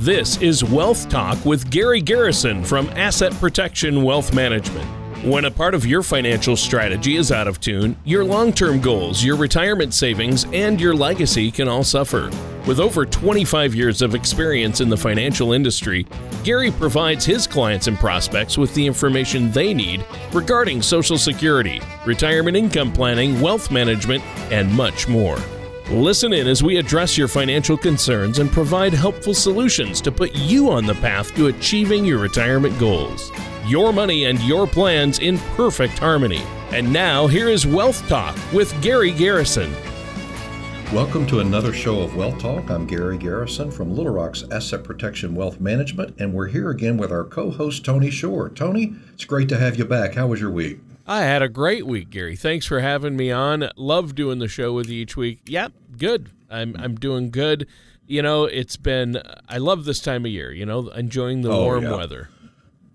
This is Wealth Talk with Gary Garrison from Asset Protection Wealth Management. When a part of your financial strategy is out of tune, your long term goals, your retirement savings, and your legacy can all suffer. With over 25 years of experience in the financial industry, Gary provides his clients and prospects with the information they need regarding Social Security, retirement income planning, wealth management, and much more. Listen in as we address your financial concerns and provide helpful solutions to put you on the path to achieving your retirement goals. Your money and your plans in perfect harmony. And now, here is Wealth Talk with Gary Garrison. Welcome to another show of Wealth Talk. I'm Gary Garrison from Little Rock's Asset Protection Wealth Management, and we're here again with our co host, Tony Shore. Tony, it's great to have you back. How was your week? I had a great week, Gary. Thanks for having me on. Love doing the show with you each week. Yep, good. I'm I'm doing good. You know, it's been I love this time of year, you know, enjoying the oh, warm yeah. weather.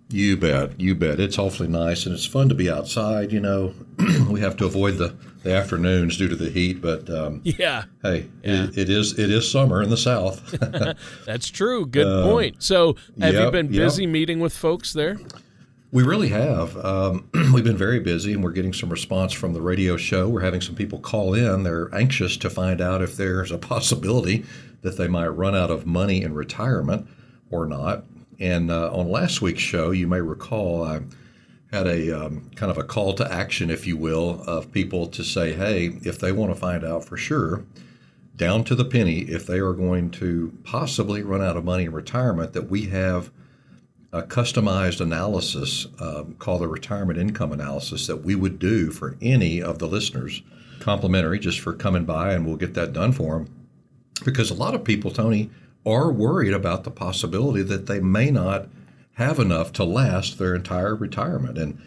You bet, you bet. It's awfully nice and it's fun to be outside, you know. we have to avoid the, the afternoons due to the heat, but um, yeah. Hey, yeah. It, it is it is summer in the south. That's true. Good uh, point. So, have yep, you been busy yep. meeting with folks there? We really have. Um, we've been very busy, and we're getting some response from the radio show. We're having some people call in. They're anxious to find out if there's a possibility that they might run out of money in retirement or not. And uh, on last week's show, you may recall I had a um, kind of a call to action, if you will, of people to say, hey, if they want to find out for sure, down to the penny, if they are going to possibly run out of money in retirement, that we have – a customized analysis um, called the retirement income analysis that we would do for any of the listeners, complimentary just for coming by, and we'll get that done for them. Because a lot of people, Tony, are worried about the possibility that they may not have enough to last their entire retirement. And,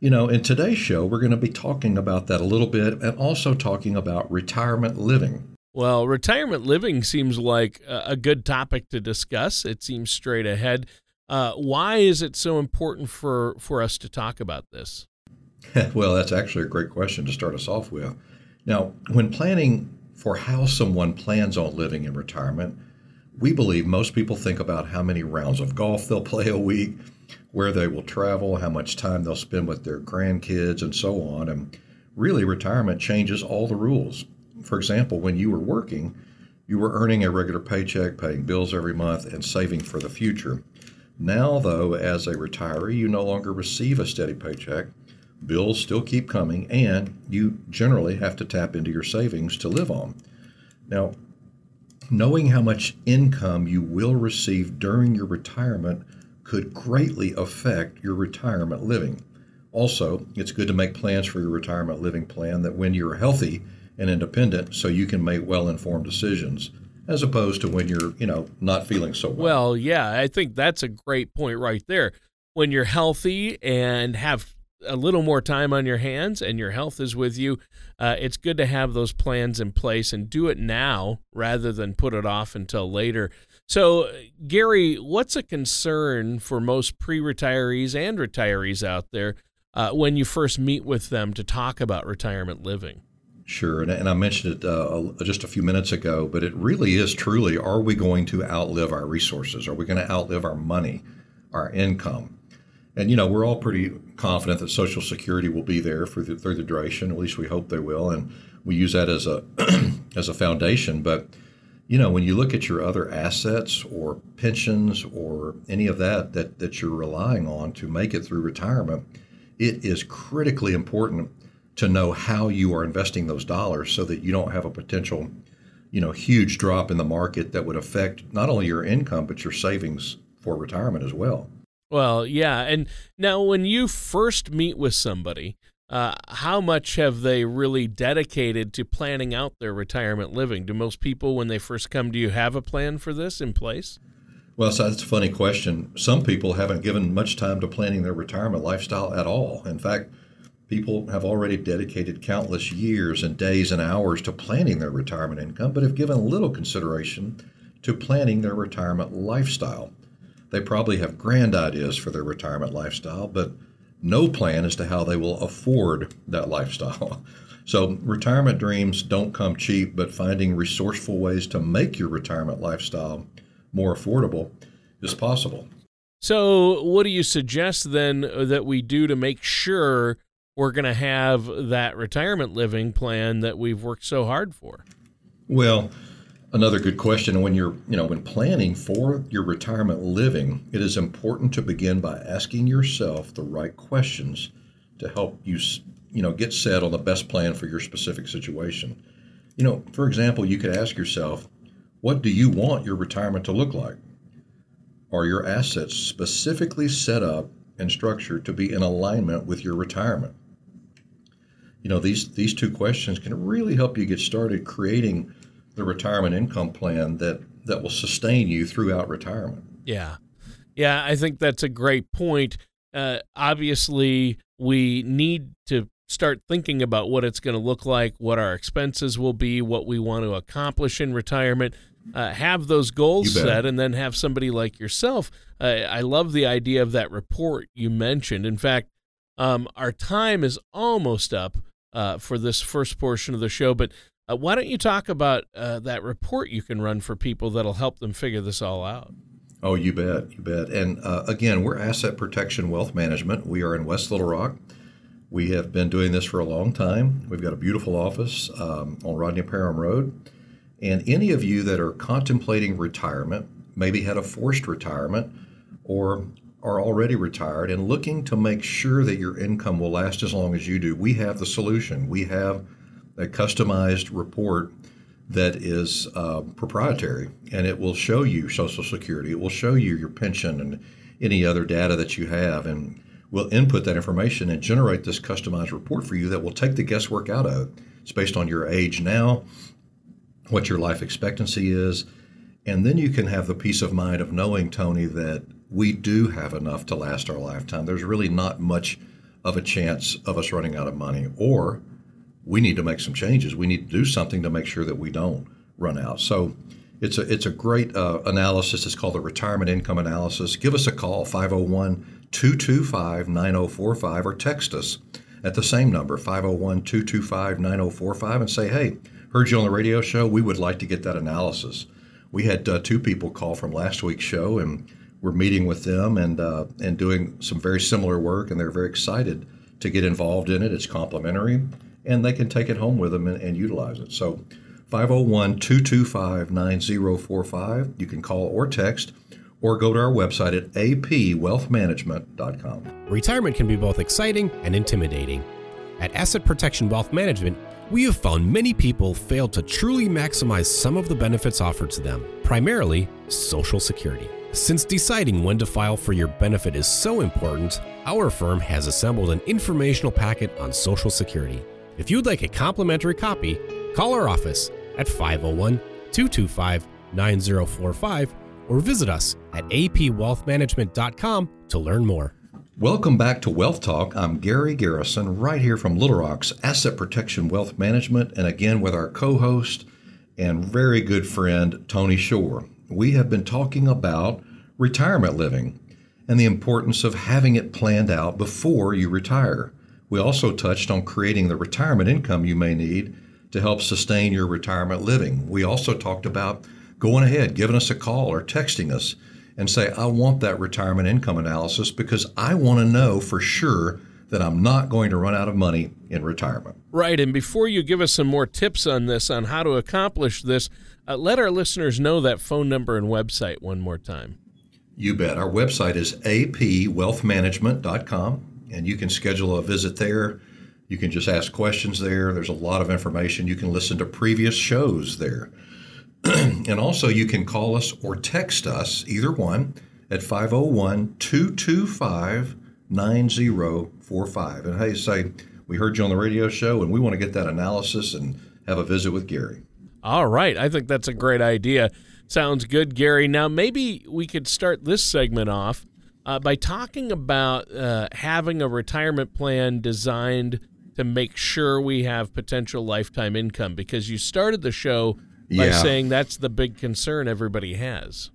you know, in today's show, we're going to be talking about that a little bit and also talking about retirement living. Well, retirement living seems like a good topic to discuss. It seems straight ahead. Uh, why is it so important for, for us to talk about this? well, that's actually a great question to start us off with. Now, when planning for how someone plans on living in retirement, we believe most people think about how many rounds of golf they'll play a week, where they will travel, how much time they'll spend with their grandkids, and so on. And really, retirement changes all the rules. For example, when you were working, you were earning a regular paycheck, paying bills every month, and saving for the future. Now, though, as a retiree, you no longer receive a steady paycheck. Bills still keep coming, and you generally have to tap into your savings to live on. Now, knowing how much income you will receive during your retirement could greatly affect your retirement living. Also, it's good to make plans for your retirement living plan that when you're healthy and independent, so you can make well informed decisions as opposed to when you're, you know, not feeling so well. Well, yeah, I think that's a great point right there. When you're healthy and have a little more time on your hands and your health is with you, uh, it's good to have those plans in place and do it now rather than put it off until later. So, Gary, what's a concern for most pre retirees and retirees out there uh, when you first meet with them to talk about retirement living? Sure, and, and I mentioned it uh, just a few minutes ago, but it really is truly: Are we going to outlive our resources? Are we going to outlive our money, our income? And you know, we're all pretty confident that Social Security will be there for the, through the duration. At least we hope they will, and we use that as a as a foundation. But you know, when you look at your other assets or pensions or any of that that that you're relying on to make it through retirement, it is critically important to know how you are investing those dollars so that you don't have a potential you know huge drop in the market that would affect not only your income but your savings for retirement as well well yeah and now when you first meet with somebody uh, how much have they really dedicated to planning out their retirement living do most people when they first come do you have a plan for this in place well, so that's a funny question. Some people haven't given much time to planning their retirement lifestyle at all. In fact, People have already dedicated countless years and days and hours to planning their retirement income, but have given little consideration to planning their retirement lifestyle. They probably have grand ideas for their retirement lifestyle, but no plan as to how they will afford that lifestyle. So, retirement dreams don't come cheap, but finding resourceful ways to make your retirement lifestyle more affordable is possible. So, what do you suggest then uh, that we do to make sure we're going to have that retirement living plan that we've worked so hard for? Well, another good question. When you're, you know, when planning for your retirement living, it is important to begin by asking yourself the right questions to help you, you know, get set on the best plan for your specific situation. You know, for example, you could ask yourself, what do you want your retirement to look like? Are your assets specifically set up and structured to be in alignment with your retirement? You know, these these two questions can really help you get started creating the retirement income plan that that will sustain you throughout retirement. Yeah. Yeah, I think that's a great point. Uh, obviously, we need to start thinking about what it's going to look like, what our expenses will be, what we want to accomplish in retirement. Uh, have those goals set, and then have somebody like yourself. Uh, I love the idea of that report you mentioned. In fact, um, our time is almost up uh, for this first portion of the show, but uh, why don't you talk about uh, that report you can run for people that'll help them figure this all out? Oh, you bet, you bet. And uh, again, we're Asset Protection Wealth Management. We are in West Little Rock. We have been doing this for a long time. We've got a beautiful office um, on Rodney Parham Road. And any of you that are contemplating retirement, maybe had a forced retirement, or are already retired and looking to make sure that your income will last as long as you do, we have the solution. We have a customized report that is uh, proprietary and it will show you Social Security. It will show you your pension and any other data that you have. And we'll input that information and generate this customized report for you that will take the guesswork out of it. It's based on your age now, what your life expectancy is. And then you can have the peace of mind of knowing, Tony, that we do have enough to last our lifetime. There's really not much of a chance of us running out of money or we need to make some changes. We need to do something to make sure that we don't run out. So it's a it's a great uh, analysis. It's called the retirement income analysis. Give us a call 501 225 9045 or text us at the same number 501 225 9045 and say, "Hey, heard you on the radio show. We would like to get that analysis." We had uh, two people call from last week's show and we're meeting with them and uh, and doing some very similar work and they're very excited to get involved in it. It's complimentary and they can take it home with them and, and utilize it. So 501 225 9045. You can call or text or go to our website at apwealthmanagement.com. Retirement can be both exciting and intimidating. At Asset Protection Wealth Management, we have found many people fail to truly maximize some of the benefits offered to them, primarily Social Security. Since deciding when to file for your benefit is so important, our firm has assembled an informational packet on Social Security if you'd like a complimentary copy, call our office at 501 225 9045 or visit us at apwealthmanagement.com to learn more. Welcome back to Wealth Talk. I'm Gary Garrison, right here from Little Rock's Asset Protection Wealth Management, and again with our co host and very good friend, Tony Shore. We have been talking about retirement living and the importance of having it planned out before you retire. We also touched on creating the retirement income you may need to help sustain your retirement living. We also talked about going ahead, giving us a call or texting us and say, I want that retirement income analysis because I want to know for sure that I'm not going to run out of money in retirement. Right. And before you give us some more tips on this, on how to accomplish this, uh, let our listeners know that phone number and website one more time. You bet. Our website is apwealthmanagement.com and you can schedule a visit there. You can just ask questions there. There's a lot of information. You can listen to previous shows there. and also, you can call us or text us, either one, at 501 225 9045. And hey, say, we heard you on the radio show and we want to get that analysis and have a visit with Gary. All right. I think that's a great idea. Sounds good, Gary. Now, maybe we could start this segment off uh, by talking about uh, having a retirement plan designed to make sure we have potential lifetime income because you started the show by yeah. saying that's the big concern everybody has.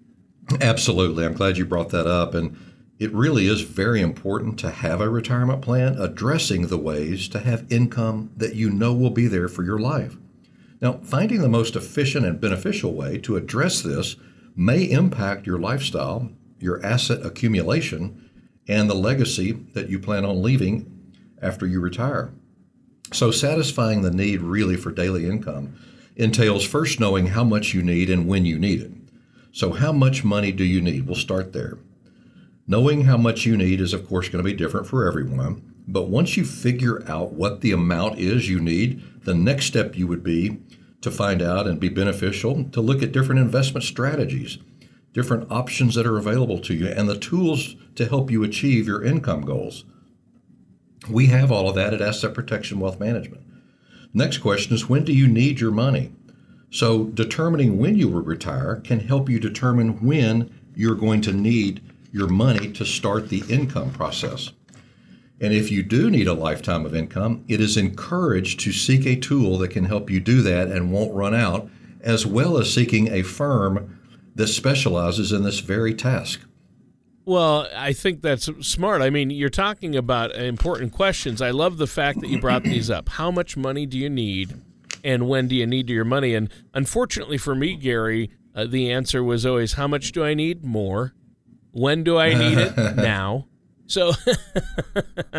Absolutely. I'm glad you brought that up. And it really is very important to have a retirement plan addressing the ways to have income that you know will be there for your life. Now, finding the most efficient and beneficial way to address this may impact your lifestyle, your asset accumulation, and the legacy that you plan on leaving after you retire. So, satisfying the need really for daily income entails first knowing how much you need and when you need it. So, how much money do you need? We'll start there. Knowing how much you need is, of course, going to be different for everyone. But once you figure out what the amount is you need, the next step you would be to find out and be beneficial to look at different investment strategies, different options that are available to you, and the tools to help you achieve your income goals. We have all of that at Asset Protection Wealth Management. Next question is when do you need your money? So, determining when you will retire can help you determine when you're going to need your money to start the income process. And if you do need a lifetime of income, it is encouraged to seek a tool that can help you do that and won't run out, as well as seeking a firm that specializes in this very task. Well, I think that's smart. I mean, you're talking about important questions. I love the fact that you brought these up. How much money do you need, and when do you need your money? And unfortunately for me, Gary, uh, the answer was always, "How much do I need? More." When do I need it? now. So,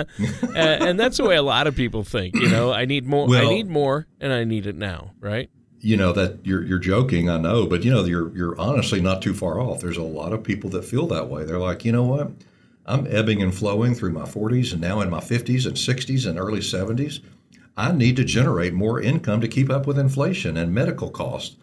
and that's the way a lot of people think. You know, I need more. Well, I need more, and I need it now. Right. You know that you're you're joking, I know, but you know you're you're honestly not too far off. There's a lot of people that feel that way. They're like, you know what, I'm ebbing and flowing through my 40s and now in my 50s and 60s and early 70s. I need to generate more income to keep up with inflation and medical costs.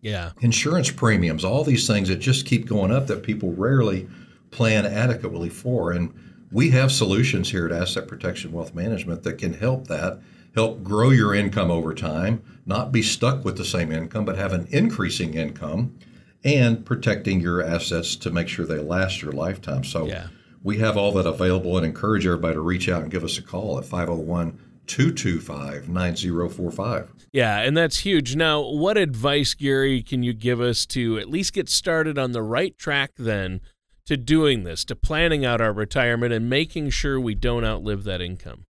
Yeah. Insurance premiums, all these things that just keep going up that people rarely plan adequately for. And we have solutions here at Asset Protection Wealth Management that can help that, help grow your income over time, not be stuck with the same income, but have an increasing income and protecting your assets to make sure they last your lifetime. So yeah. we have all that available and encourage everybody to reach out and give us a call at 501 225 9045. Yeah, and that's huge. Now, what advice, Gary, can you give us to at least get started on the right track then to doing this, to planning out our retirement and making sure we don't outlive that income?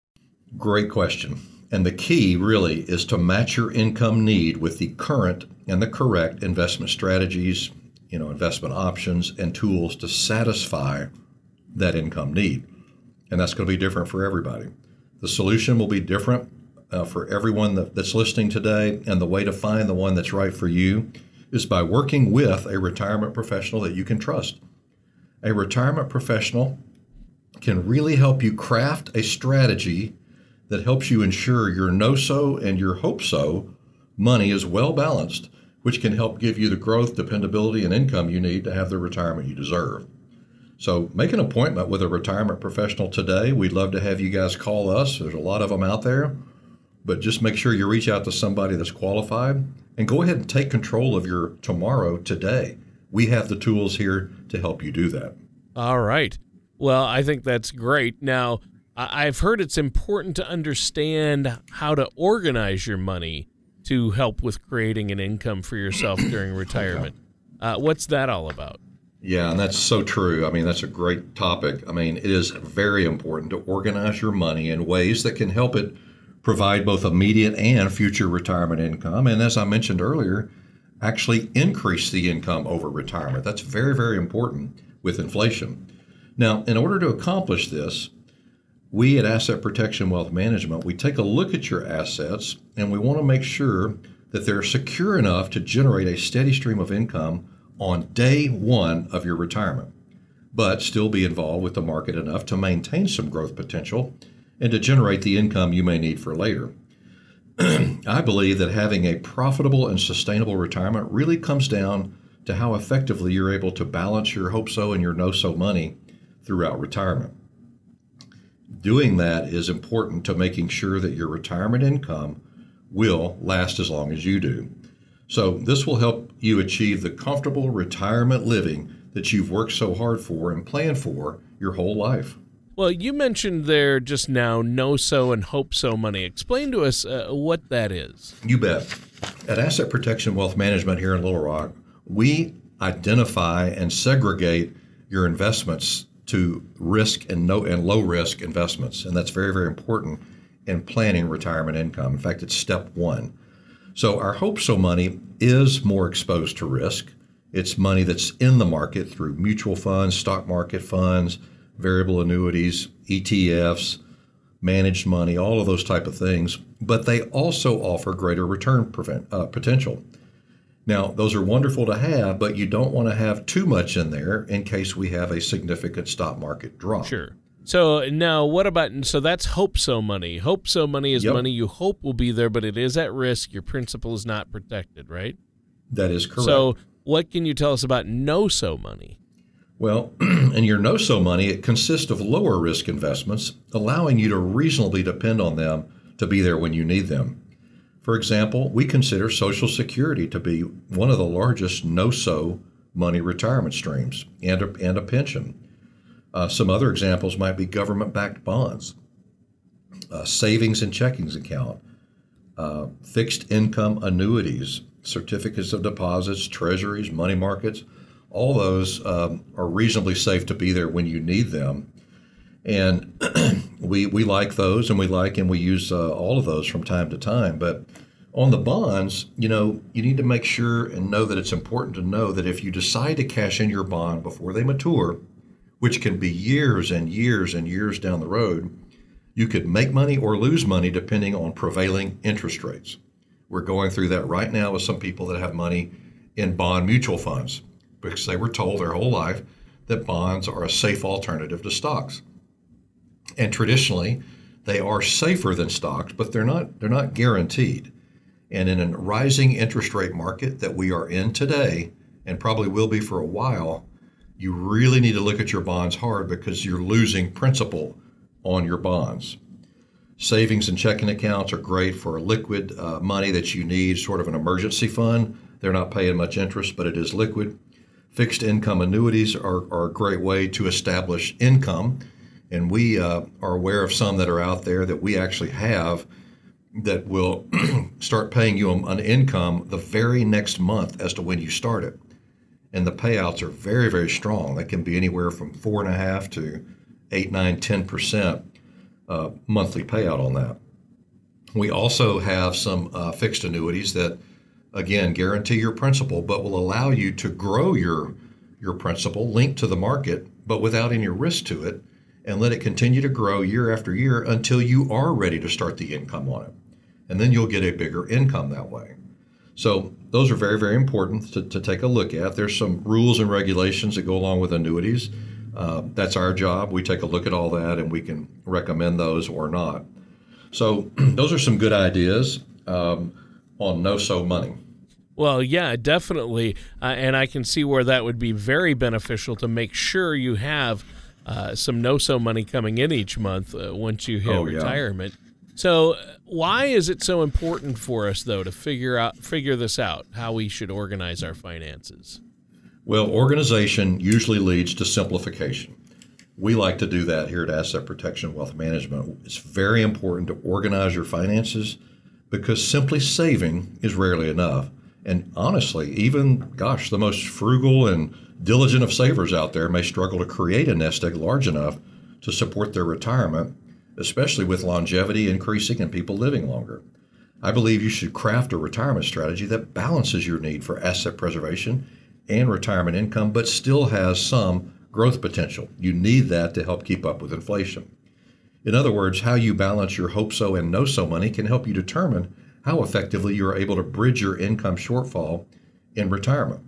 Great question. And the key really is to match your income need with the current and the correct investment strategies, you know, investment options and tools to satisfy that income need. And that's going to be different for everybody. The solution will be different uh, for everyone that, that's listening today. And the way to find the one that's right for you is by working with a retirement professional that you can trust a retirement professional can really help you craft a strategy that helps you ensure your know so and your hope so money is well balanced, which can help give you the growth, dependability, and income you need to have the retirement you deserve. So make an appointment with a retirement professional today. We'd love to have you guys call us. There's a lot of them out there, but just make sure you reach out to somebody that's qualified and go ahead and take control of your tomorrow today we have the tools here to help you do that. All right. Well, I think that's great. Now, I've heard it's important to understand how to organize your money to help with creating an income for yourself during retirement. Uh, what's that all about? Yeah, and that's so true. I mean, that's a great topic. I mean, it is very important to organize your money in ways that can help it provide both immediate and future retirement income. And as I mentioned earlier, actually increase the income over retirement. That's very, very important with inflation. Now, in order to accomplish this, we at Asset Protection Wealth Management, we take a look at your assets and we want to make sure that they're secure enough to generate a steady stream of income on day one of your retirement, but still be involved with the market enough to maintain some growth potential and to generate the income you may need for later. I believe that having a profitable and sustainable retirement really comes down to how effectively you're able to balance your hope so and your know so money throughout retirement. Doing that is important to making sure that your retirement income will last as long as you do. So, this will help you achieve the comfortable retirement living that you've worked so hard for and planned for your whole life. Well, you mentioned there just now know so and hope so money. Explain to us uh, what that is. You bet. At Asset Protection Wealth Management here in Little Rock, we identify and segregate your investments to risk and no and low risk investments, and that's very very important in planning retirement income. In fact, it's step one. So our hope so money is more exposed to risk. It's money that's in the market through mutual funds, stock market funds, variable annuities, ETFs, managed money, all of those type of things. But they also offer greater return prevent, uh, potential. Now, those are wonderful to have, but you don't want to have too much in there in case we have a significant stock market drop. Sure. So now, what about so that's hope so money? Hope so money is Yep. money you hope will be there, but it is at risk. Your principal is not protected, right? That is correct. So, what can you tell us about know so money? Well, in your know so money, it consists of lower risk investments, allowing you to reasonably depend on them to be there when you need them. For example, we consider Social Security to be one of the largest know so money retirement streams and a, and a pension. Uh, some other examples might be government backed bonds, uh, savings and checkings account, uh, fixed income annuities, certificates of deposits, treasuries, money markets. All those um, are reasonably safe to be there when you need them. And we, we like those and we like and we use uh, all of those from time to time. But on the bonds, you know, you need to make sure and know that it's important to know that if you decide to cash in your bond before they mature, which can be years and years and years down the road, you could make money or lose money depending on prevailing interest rates. We're going through that right now with some people that have money in bond mutual funds because they were told their whole life that bonds are a safe alternative to stocks. And traditionally, they are safer than stocks, but they're not they're not guaranteed. And in a rising interest rate market that we are in today and probably will be for a while, you really need to look at your bonds hard because you're losing principal on your bonds. Savings and checking accounts are great for liquid uh, money that you need, sort of an emergency fund. They're not paying much interest, but it is liquid. Fixed income annuities are, are a great way to establish income. And we uh, are aware of some that are out there that we actually have that will start paying you an income the very next month as to when you start it. And the payouts are very, very strong. They can be anywhere from four and a half to eight, nine, ten percent uh, monthly payout on that. We also have some uh, fixed annuities that, again, guarantee your principal, but will allow you to grow your your principal linked to the market, but without any risk to it, and let it continue to grow year after year until you are ready to start the income on it, and then you'll get a bigger income that way. So those are very, very important to, to take a look at. There's some rules and regulations that go along with annuities. Uh, that's our job. We take a look at all that and we can recommend those or not. So those are some good ideas um, on know so money. Well, yeah, definitely. Uh, and I can see where that would be very beneficial to make sure you have uh, some know so money coming in each month uh, once you hit Oh, yeah. So, why is it so important for us, though, to figure out figure this out, how we should organize our finances? Well, organization usually leads to simplification. We like to do that here at Asset Protection Wealth Management. It's very important to organize your finances because simply saving is rarely enough. And honestly, even, gosh, the most frugal and diligent of savers out there may struggle to create a nest egg large enough to support their retirement, especially with longevity increasing and people living longer. I believe you should craft a retirement strategy that balances your need for asset preservation and retirement income, but still has some growth potential. You need that to help keep up with inflation. In other words, how you balance your hope so and know so money can help you determine how effectively you are able to bridge your income shortfall in retirement.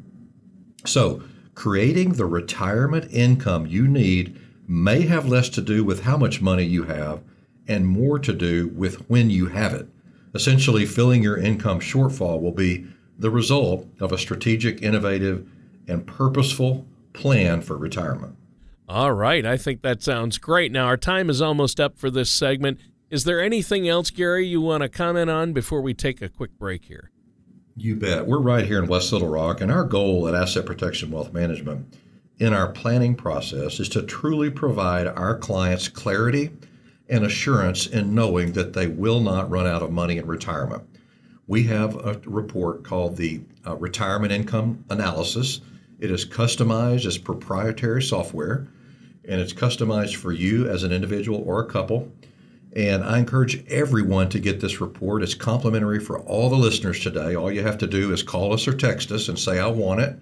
So, creating the retirement income you need may have less to do with how much money you have and more to do with when you have it. Essentially, filling your income shortfall will be the result of a strategic, innovative, and purposeful plan for retirement. All right, I think that sounds great. Now, our time is almost up for this segment. Is there anything else, Gary, you want to comment on before we take a quick break here? You bet. We're right here in West Little Rock, and our goal at Asset Protection Wealth Management in our planning process is to truly provide our clients clarity and assurance in knowing that they will not run out of money in retirement. We have a report called the uh, Retirement Income Analysis. It is customized as proprietary software, and it's customized for you as an individual or a couple. And I encourage everyone to get this report. It's complimentary for all the listeners today. All you have to do is call us or text us and say, I want it.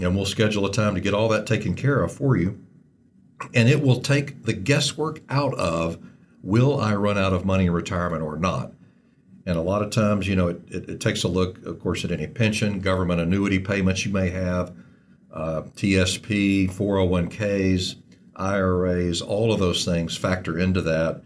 And we'll schedule a time to get all that taken care of for you. And it will take the guesswork out of will I run out of money in retirement or not? And a lot of times, you know, it, it, it takes a look, of course, at any pension, government annuity payments you may have, uh, TSP, 401ks, IRAs, all of those things factor into that.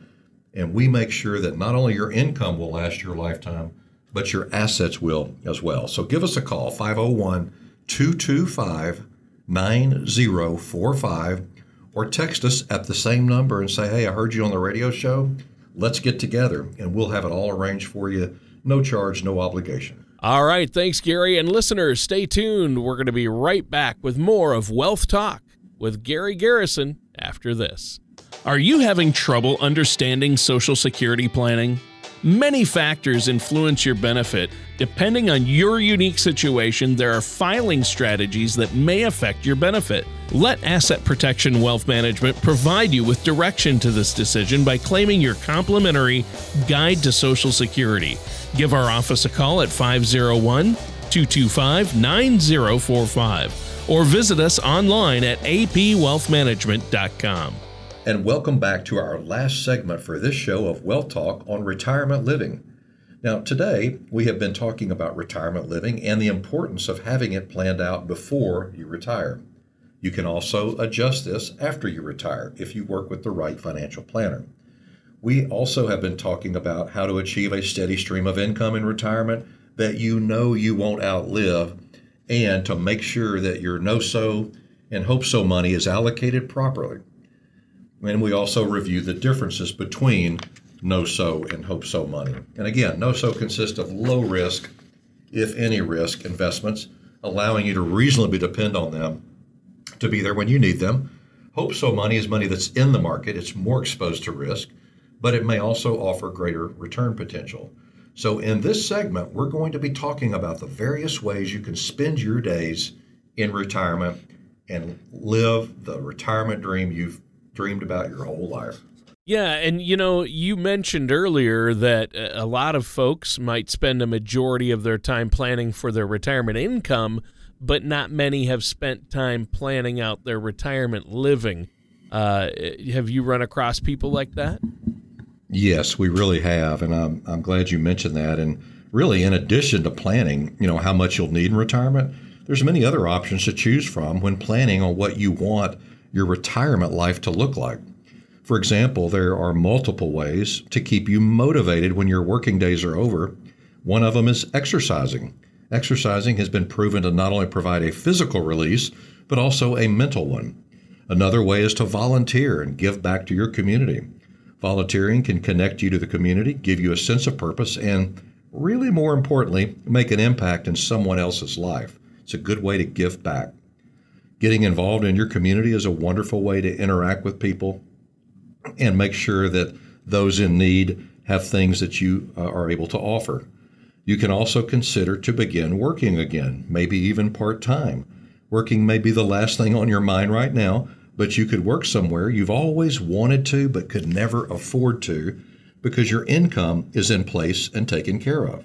And we make sure that not only your income will last your lifetime, but your assets will as well. So give us a call, 501 225 9045, or text us at the same number and say, Hey, I heard you on the radio show. Let's get together and we'll have it all arranged for you. No charge, no obligation. All right. Thanks, Gary. And listeners, stay tuned. We're going to be right back with more of Wealth Talk with Gary Garrison after this. Are you having trouble understanding Social Security planning? Many factors influence your benefit. Depending on your unique situation, there are filing strategies that may affect your benefit. Let Asset Protection Wealth Management provide you with direction to this decision by claiming your complimentary Guide to Social Security. Give our office a call at 501 225 9045 or visit us online at apwealthmanagement.com and welcome back to our last segment for this show of Wealth Talk on retirement living. Now, today we have been talking about retirement living and the importance of having it planned out before you retire. You can also adjust this after you retire if you work with the right financial planner. We also have been talking about how to achieve a steady stream of income in retirement that you know you won't outlive and to make sure that your know so and hope so money is allocated properly. And we also review the differences between know so and hope so money. And again, know so consists of low risk, if any risk, investments, allowing you to reasonably depend on them to be there when you need them. Hope so money is money that's in the market, it's more exposed to risk, but it may also offer greater return potential. So, in this segment, we're going to be talking about the various ways you can spend your days in retirement and live the retirement dream you've dreamed about your whole life. Yeah, and you know, you mentioned earlier that a lot of folks might spend a majority of their time planning for their retirement income, but not many have spent time planning out their retirement living. Uh, have you run across people like that? Yes, we really have, and I'm I'm glad you mentioned that. And really, in addition to planning, you know, how much you'll need in retirement, there's many other options to choose from when planning on what you want your retirement life to look like. For example, there are multiple ways to keep you motivated when your working days are over. One of them is exercising. Exercising has been proven to not only provide a physical release, but also a mental one. Another way is to volunteer and give back to your community. Volunteering can connect you to the community, give you a sense of purpose, and really more importantly, make an impact in someone else's life. It's a good way to give back. Getting involved in your community is a wonderful way to interact with people and make sure that those in need have things that you uh, are able to offer. You can also consider to begin working again, maybe even part time. Working may be the last thing on your mind right now, but you could work somewhere you've always wanted to but could never afford to because your income is in place and taken care of.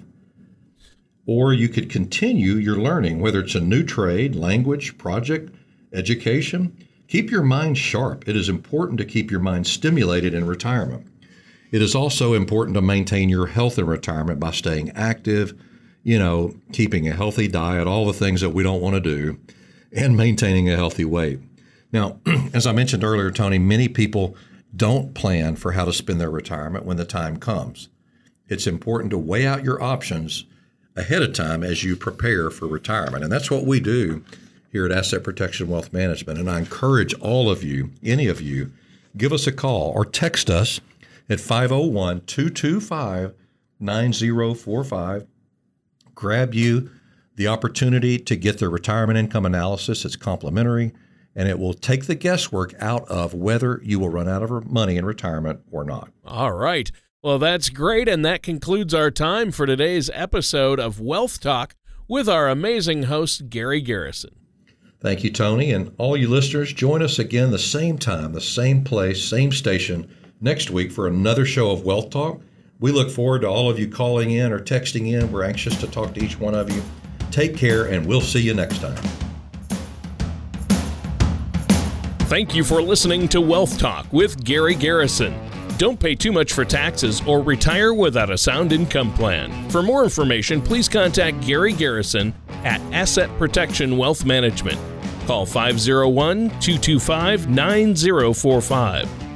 Or you could continue your learning, whether it's a new trade, language, project, education. Keep your mind sharp. It is important to keep your mind stimulated in retirement. It is also important to maintain your health in retirement by staying active, you know, keeping a healthy diet, all the things that we don't want to do, and maintaining a healthy weight. Now, as I mentioned earlier, Tony, many people don't plan for how to spend their retirement when the time comes. It's important to weigh out your options ahead of time as you prepare for retirement. And that's what we do here at Asset Protection Wealth Management. And I encourage all of you, any of you, give us a call or text us at 501 225 9045. Grab you the opportunity to get the retirement income analysis. It's complimentary and it will take the guesswork out of whether you will run out of money in retirement or not. All right. Well, that's great. And that concludes our time for today's episode of Wealth Talk with our amazing host, Gary Garrison. Thank you, Tony. And all you listeners, join us again the same time, the same place, same station next week for another show of Wealth Talk. We look forward to all of you calling in or texting in. We're anxious to talk to each one of you. Take care, and we'll see you next time. Thank you for listening to Wealth Talk with Gary Garrison. Don't pay too much for taxes or retire without a sound income plan. For more information, please contact Gary Garrison at Asset Protection Wealth Management. Call 501 225 9045